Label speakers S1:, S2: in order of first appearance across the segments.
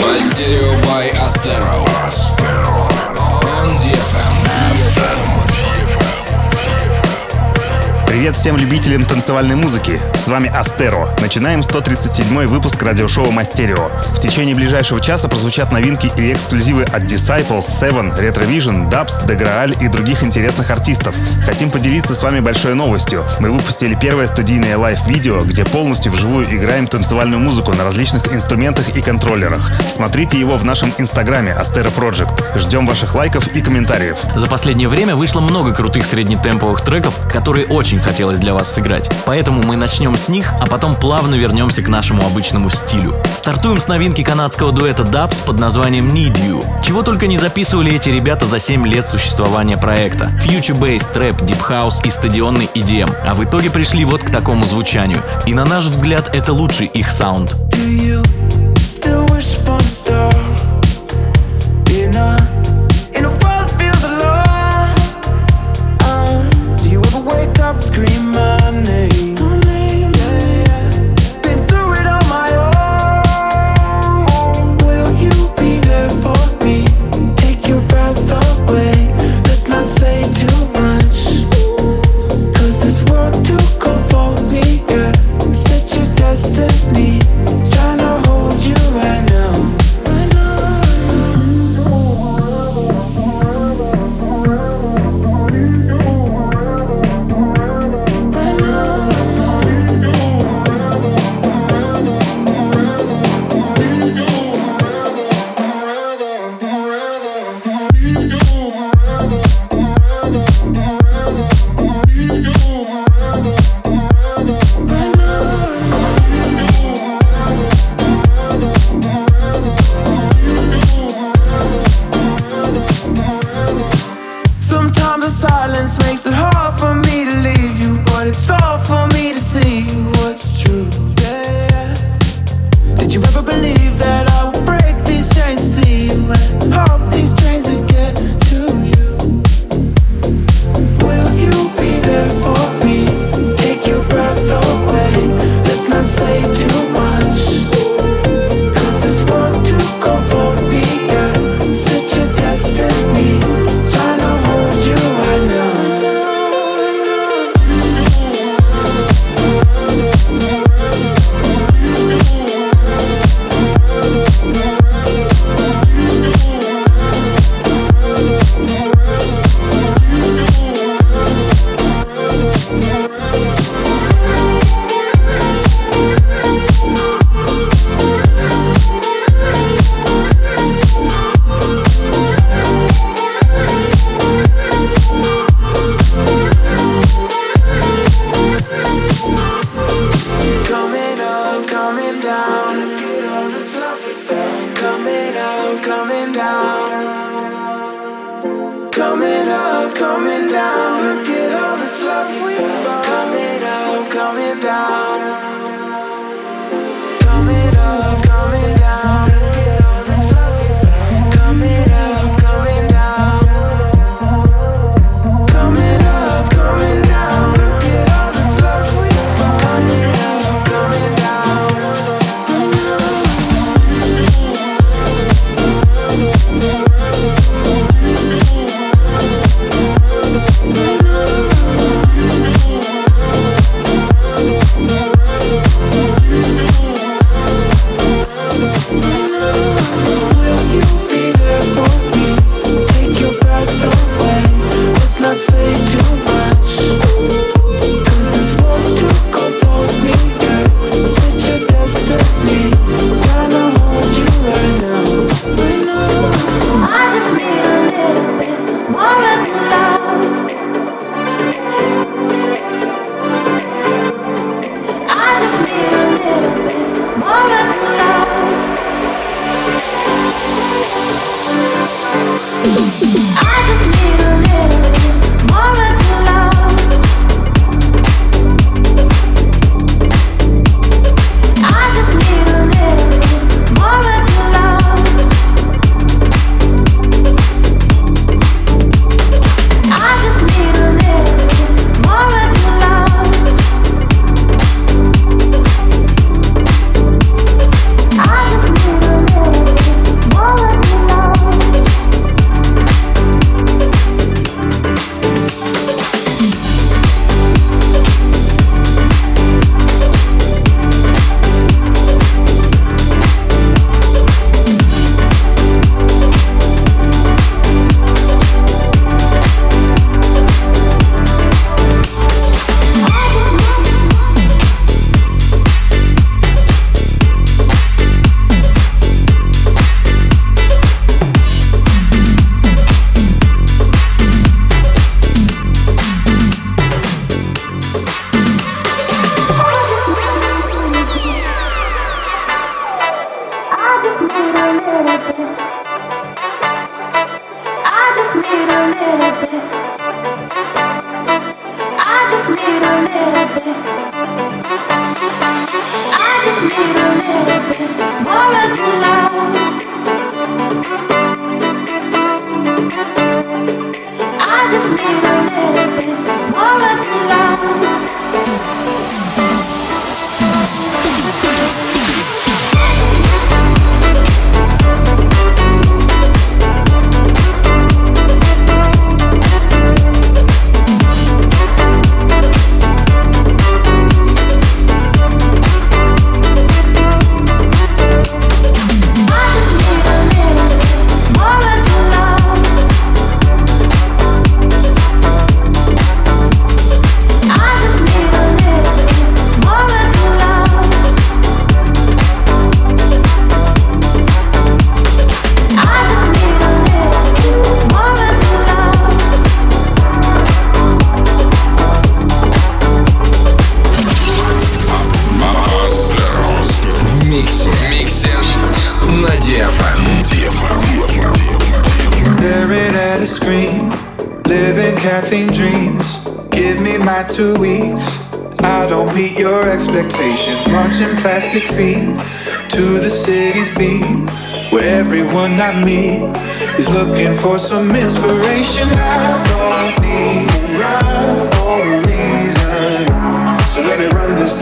S1: Мастерио by Astero. On DFM.
S2: Привет всем любителям танцевальной музыки. С вами Астеро. Начинаем 137 выпуск радиошоу Мастерио. В течение ближайшего часа прозвучат новинки и эксклюзивы от Disciples, Seven, Retrovision, Dubs, Degraal и других интересных артистов. Хотим поделиться с вами большой новостью. Мы выпустили первое студийное лайв-видео, где полностью вживую играем танцевальную музыку на различных инструментах и контроллерах. Смотрите его в нашем инстаграме Astero Project. Ждем ваших лайков и комментариев.
S3: За последнее время вышло много крутых среднетемповых треков, которые очень хотелось для вас сыграть. Поэтому мы начнем с них, а потом плавно вернемся к нашему обычному стилю. Стартуем с новинки канадского дуэта Dubs под названием Need You. Чего только не записывали эти ребята за 7 лет существования проекта. Future Bass, Trap, Deep House и стадионный EDM. А в итоге пришли вот к такому звучанию. И на наш взгляд это лучший их саунд.
S4: Do you still wish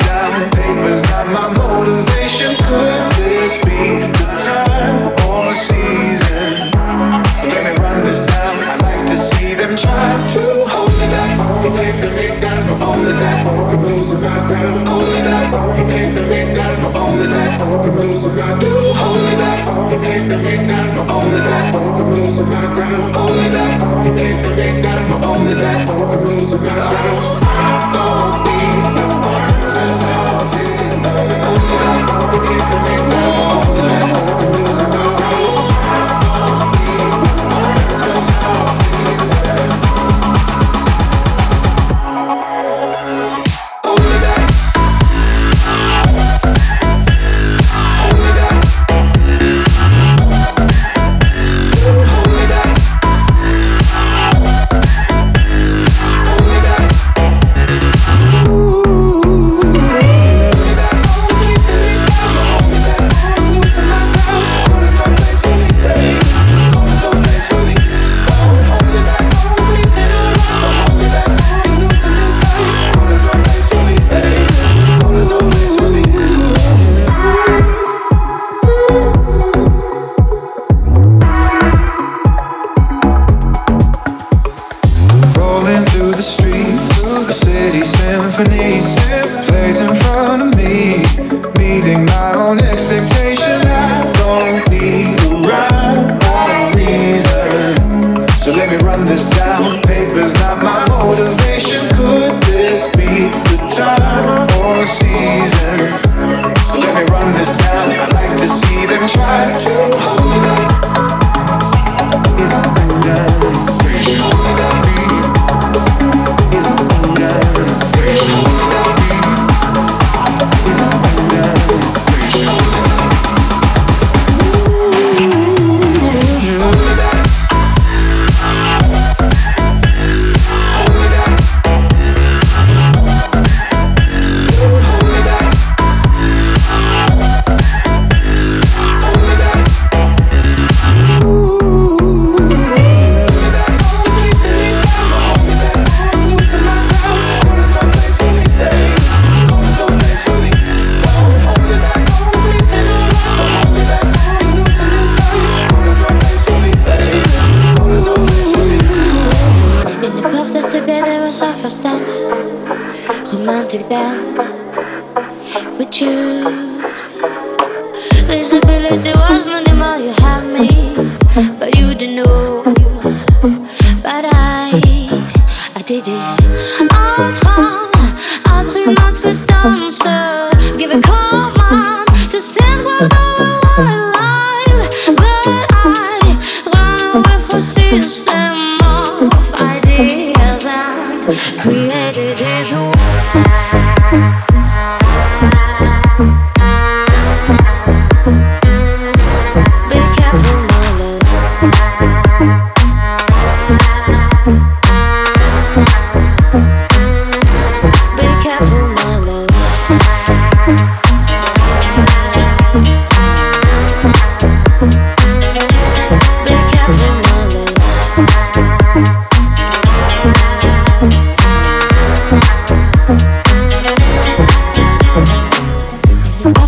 S5: down. Paper's not my motivation. Could this be the time or season? So let me run this down. I like to see them try to hold me back. You can't commit that, but only that. From losing my ground, only that. You can't commit that, but only that. From losing my do, only. You can't commit You can't commit that, but only that. From losing my ground, I won't be.
S6: keep the name.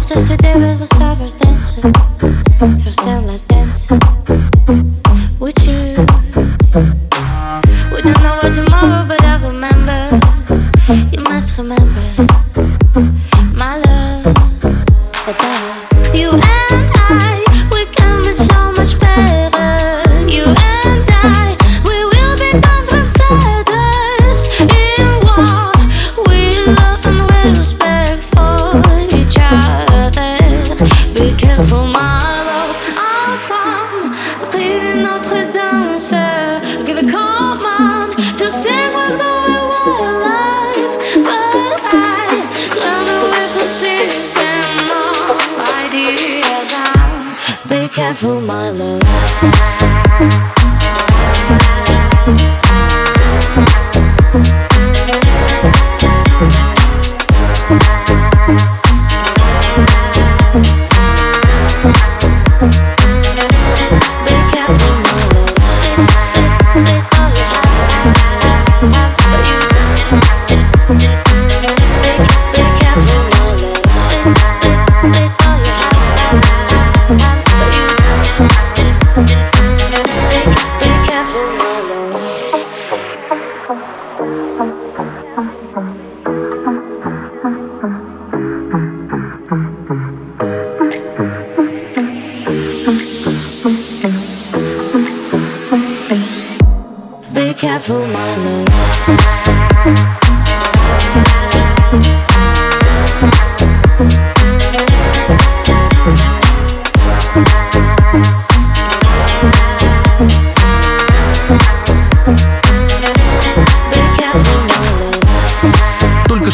S6: Just today we were dancing, first and dancing.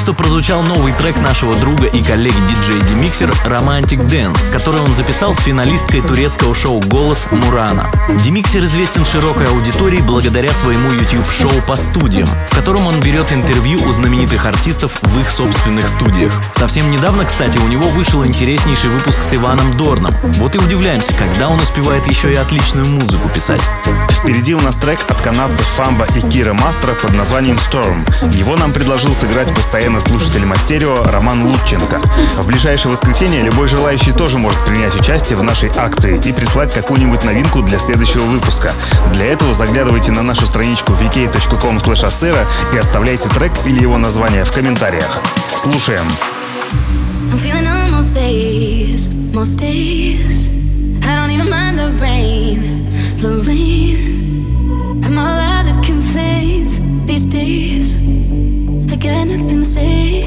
S3: Прозвучал новый трек нашего друга и коллеги диджея Демиксер «Romantic Dance», который он записал с финалисткой турецкого шоу «Голос» Мурана. Демиксер известен широкой аудитории благодаря своему YouTube-шоу по студиям, в котором он берет интервью у знаменитых артистов в их собственных студиях. Совсем недавно, кстати, у него вышел интереснейший выпуск с Иваном Дорном. Вот и удивляемся, когда он успевает еще и отличную музыку писать.
S2: Впереди у нас трек от канадцев Фамба и Кира Мастера под названием Storm. Его нам предложил сыграть постоянно слушатель Мастерио Роман Лутченко. В ближайшее воскресенье любой желающий тоже может принять участие в нашей акции и прислать какую-нибудь новинку для следующего выпуска. Для этого заглядывайте на нашу страничку vk.com и оставляйте трек или его название в комментариях. Слушаем.
S7: I'm feeling on most days, most days. I don't even mind the rain, the rain. Got nothing to say.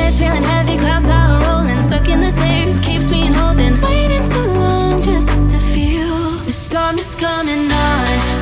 S7: It's feeling heavy, clouds are rolling, stuck in the saves, keeps me in holding. Waiting too long just to feel the storm is coming on,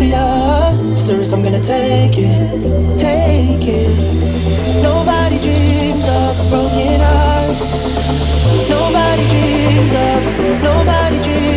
S7: for you. Serious, I'm gonna take it, take it. Nobody dreams
S8: of a broken heart. Nobody
S9: dreams
S4: of, nobody dreams.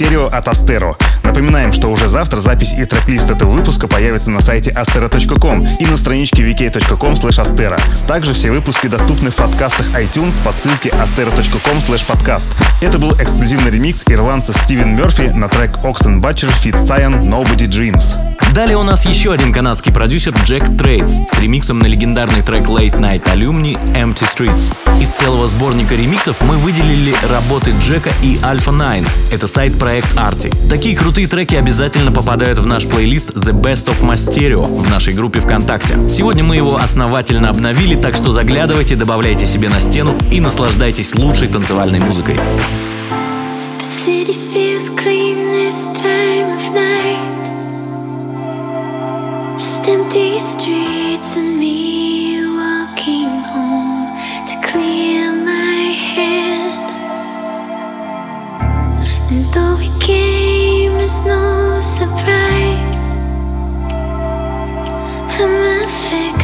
S4: стерео от Астеро.
S2: Напоминаем, что уже завтра запись и трек-лист этого выпуска появится на сайте astero.com и на страничке vk.com astero. Также все выпуски доступны в подкастах iTunes по ссылке astero.com podcast. Это был эксклюзивный ремикс ирландца Стивен Мерфи на трек Oxen Butcher Fit Cyan Nobody Dreams.
S3: Далее у нас еще один канадский продюсер Джек Трейдс с ремиксом на легендарный трек Late Night Alumni Empty Streets. Из целого сборника ремиксов мы выделили работы Джека и Alpha 9. Это сайт-проект Arti. Такие крутые треки обязательно попадают в наш плейлист The Best of Masterio в нашей группе ВКонтакте. Сегодня мы его основательно обновили, так что заглядывайте, добавляйте себе на стену и наслаждайтесь лучшей танцевальной музыкой.
S6: The city feels clean this time of night. Empty streets and me walking home to clear my head. And though we came as no surprise, I'm affected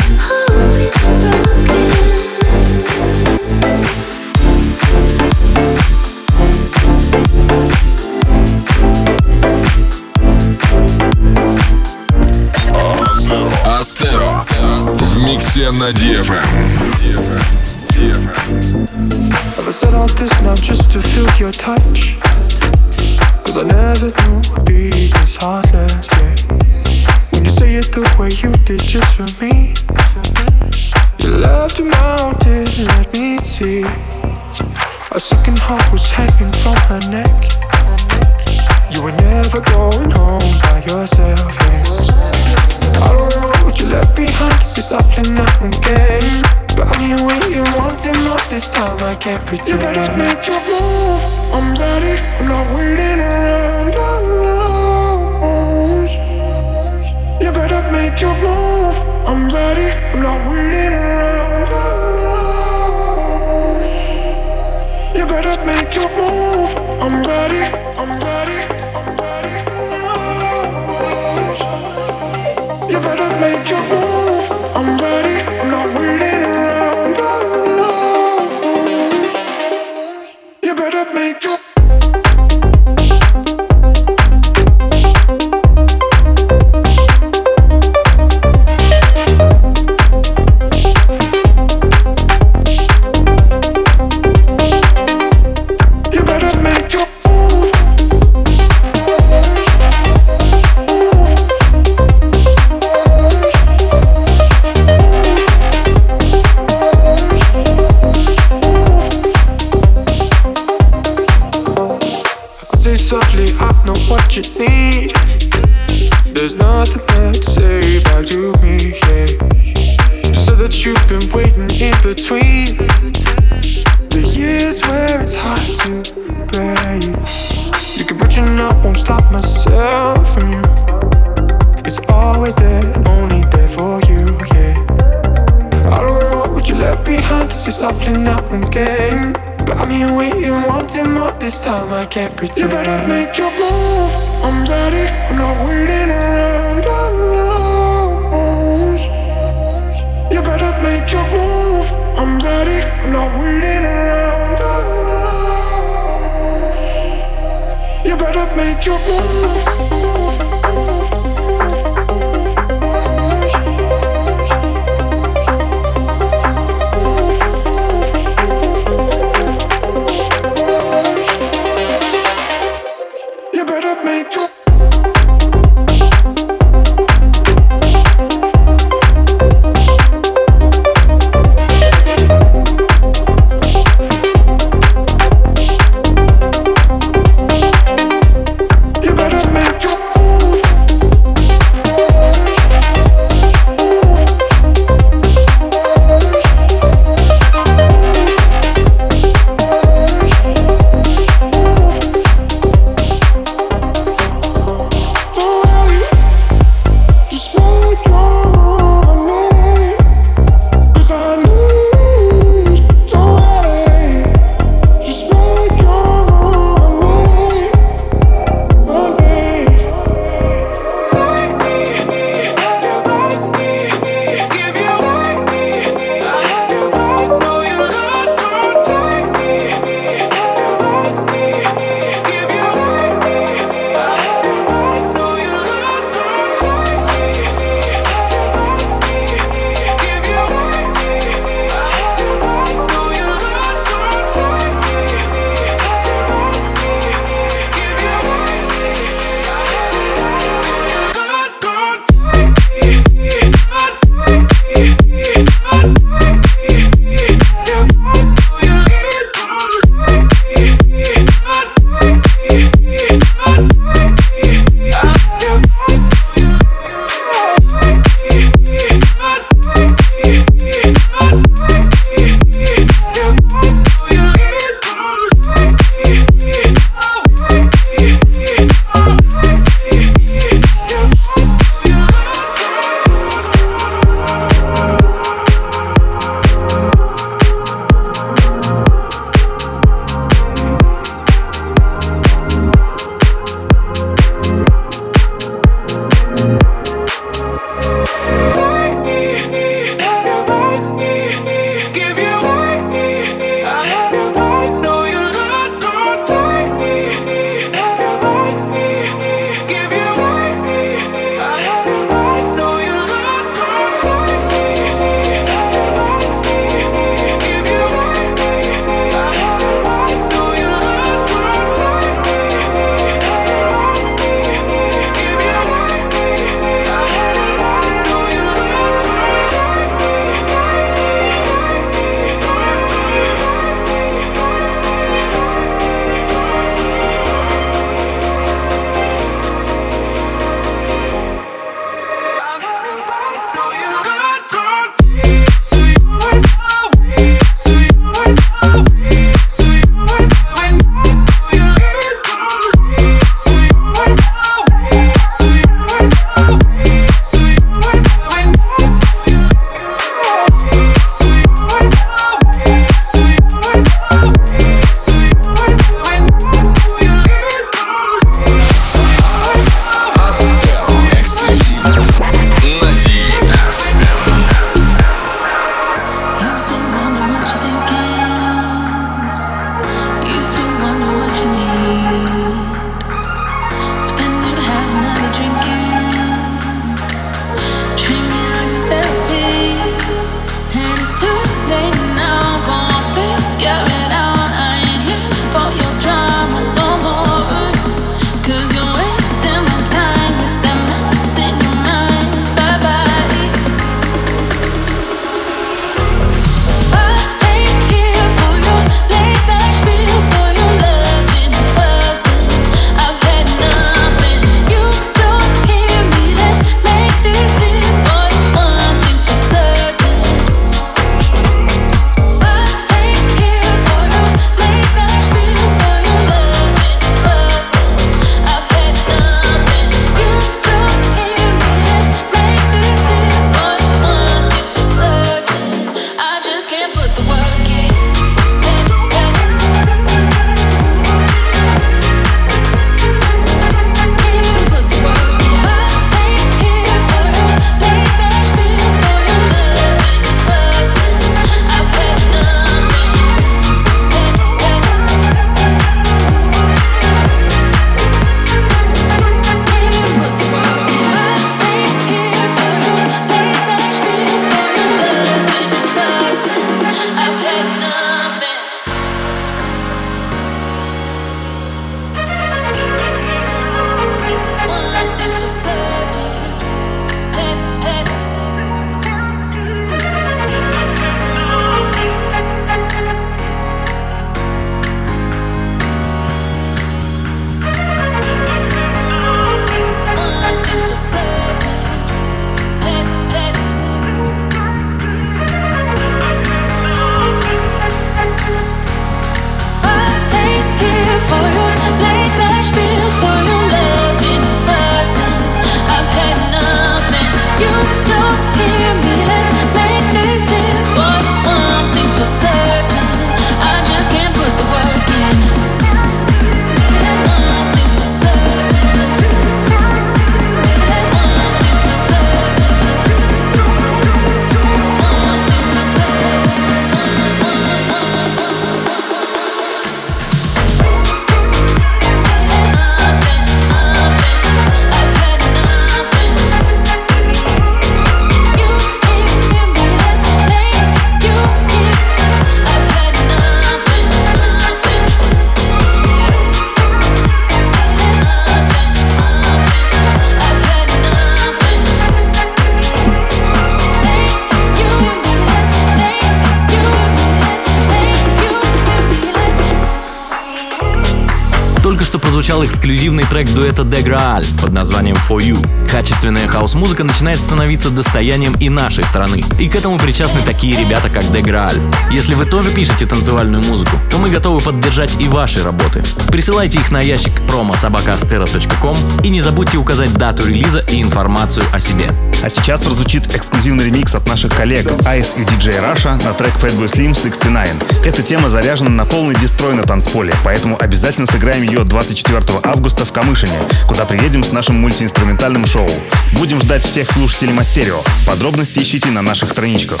S3: эксклюзивный трек дуэта Graal под названием For You. Качественная хаос-музыка начинает становиться достоянием и нашей страны. И к этому причастны такие ребята, как Graal. Если вы тоже пишете танцевальную музыку, то мы готовы поддержать и ваши работы. Присылайте их на ящик promo.sobakastera.com и не забудьте указать дату релиза и информацию о себе.
S2: А сейчас прозвучит эксклюзивный ремикс от наших коллег Ice и DJ Russia на трек Fatboy Slim 69. Эта тема заряжена на полный дестрой на танцполе, поэтому обязательно сыграем ее 24 августа в Камышине, куда приедем с нашим мультиинструментальным шоу. Будем ждать всех слушателей Мастерио. Подробности ищите на наших страничках.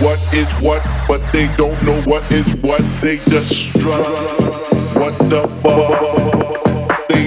S10: What is what, but they don't know what is what. They just strut. What the fuck? They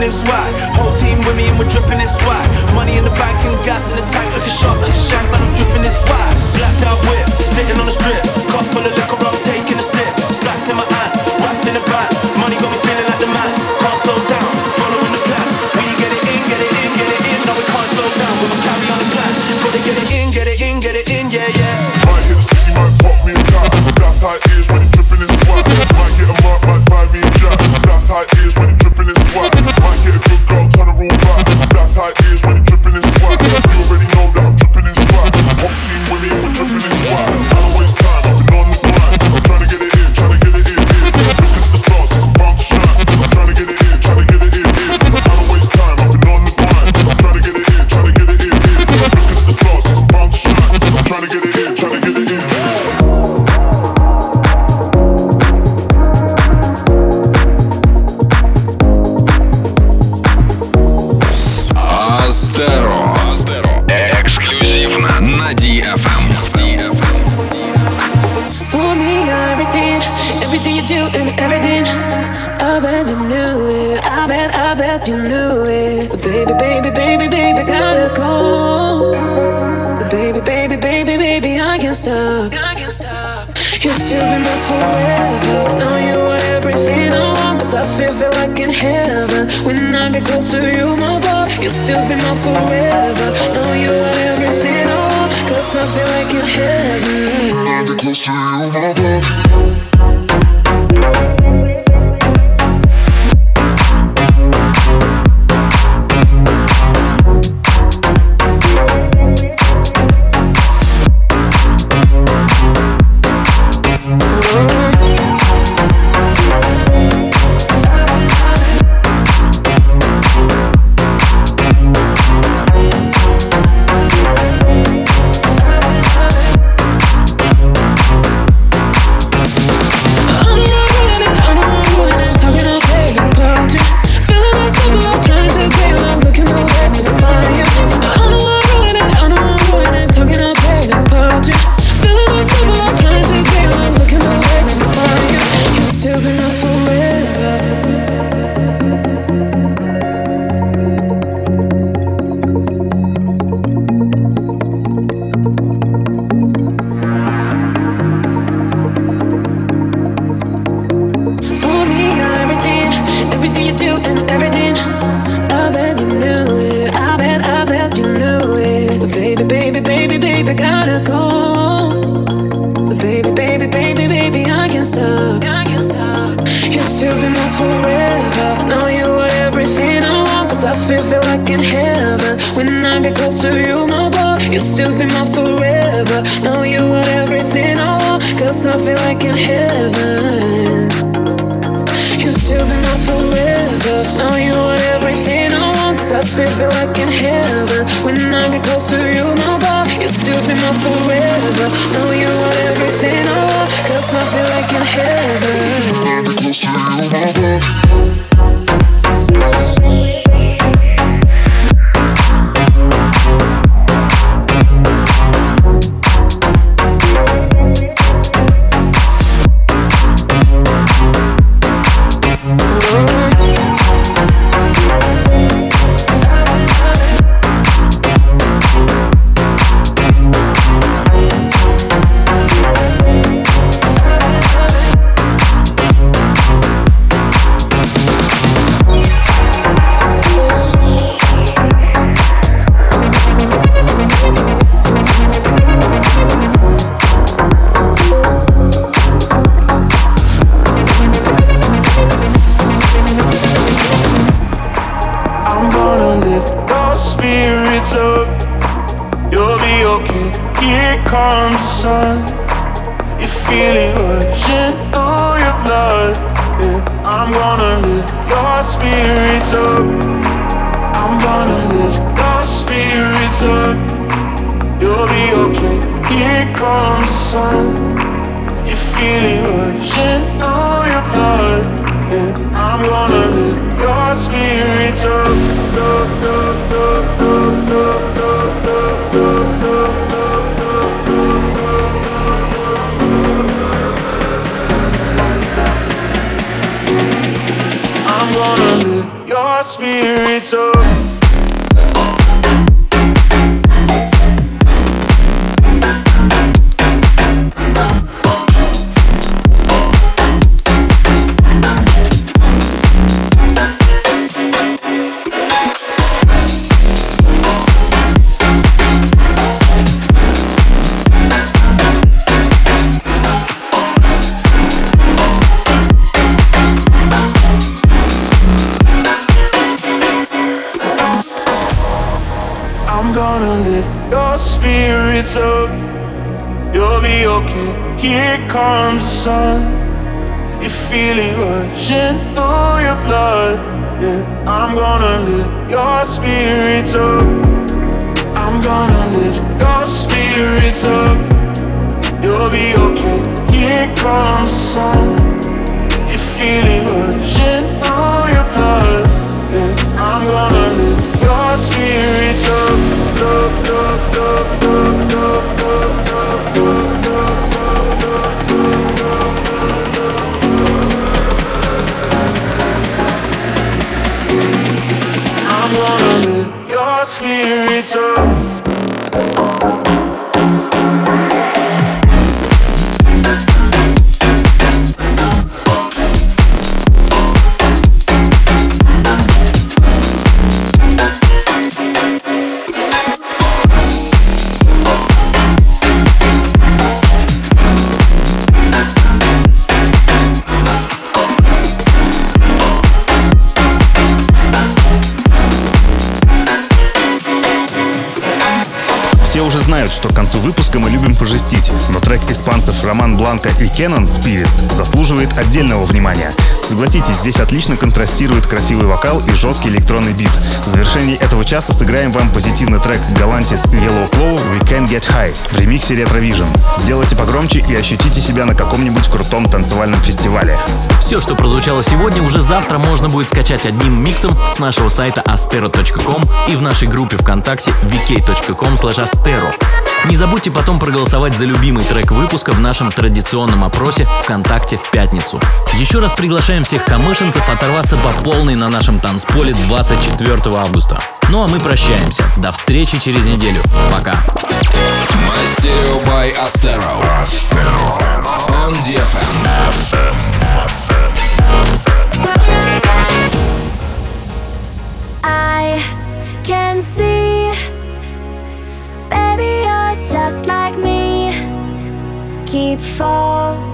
S11: dripping in swag. Whole team with me and we're dripping in swag. Money in the bank and gas in the tank. like a shark, get shank, man, I'm dripping in swag. Blacked out whip, sitting on a strip. Cup full of liquor, I'm taking a sip. Stacks in my hand, wrapped in a bag. Money got me feeling like the man. Can't slow down, following the plan. We get it in, get it in, get it in. No, we can't slow down, we'll carry on the plan. Gotta get it in, get it in, get it in, yeah, yeah.
S12: Might hit the city, might pop me a tap. That's how it is when you're dripping in swag. Might get a mark, might buy me a jack. That's how it is when to
S7: you, my boy. You'll still be mine forever. Know you are everything I want, cause I feel like you're heaven. Gotta get close to you, my boy. Be
S11: okay. Here comes the sun. You feel it rushing through your blood. Yeah, I'm gonna lift your spirits up. I'm gonna lift your spirits up. You'll be okay. Here comes the sun. You feel it rushing through your blood.
S5: Yeah, I'm gonna lift your spirits up. Up, up, up, up, up, up, up, up, spirits up.
S2: Что к концу выпуска мы любим пожестить, но трек испанцев Роман Бланка и Кеннон «Spirits» заслуживает отдельного внимания. Согласитесь, здесь отлично контрастирует красивый вокал и жесткий электронный бит. В завершении этого часа сыграем вам позитивный трек и Yellow Claw «We Can Get High» в ремиксе Retrovision. Сделайте погромче и ощутите себя на каком-нибудь крутом танцевальном фестивале.
S3: Все, что прозвучало сегодня, уже завтра можно будет скачать одним миксом с нашего сайта astero.com и в нашей группе ВКонтакте vk.com astero. Не забудьте потом проголосовать за любимый трек выпуска в нашем традиционном опросе ВКонтакте в пятницу. Еще раз приглашаем всех камышинцев оторваться по полной на нашем танцполе 24 августа. Ну а мы прощаемся. До встречи через неделю. Пока.
S1: Мастерио by Astero. On DFM.
S6: I fall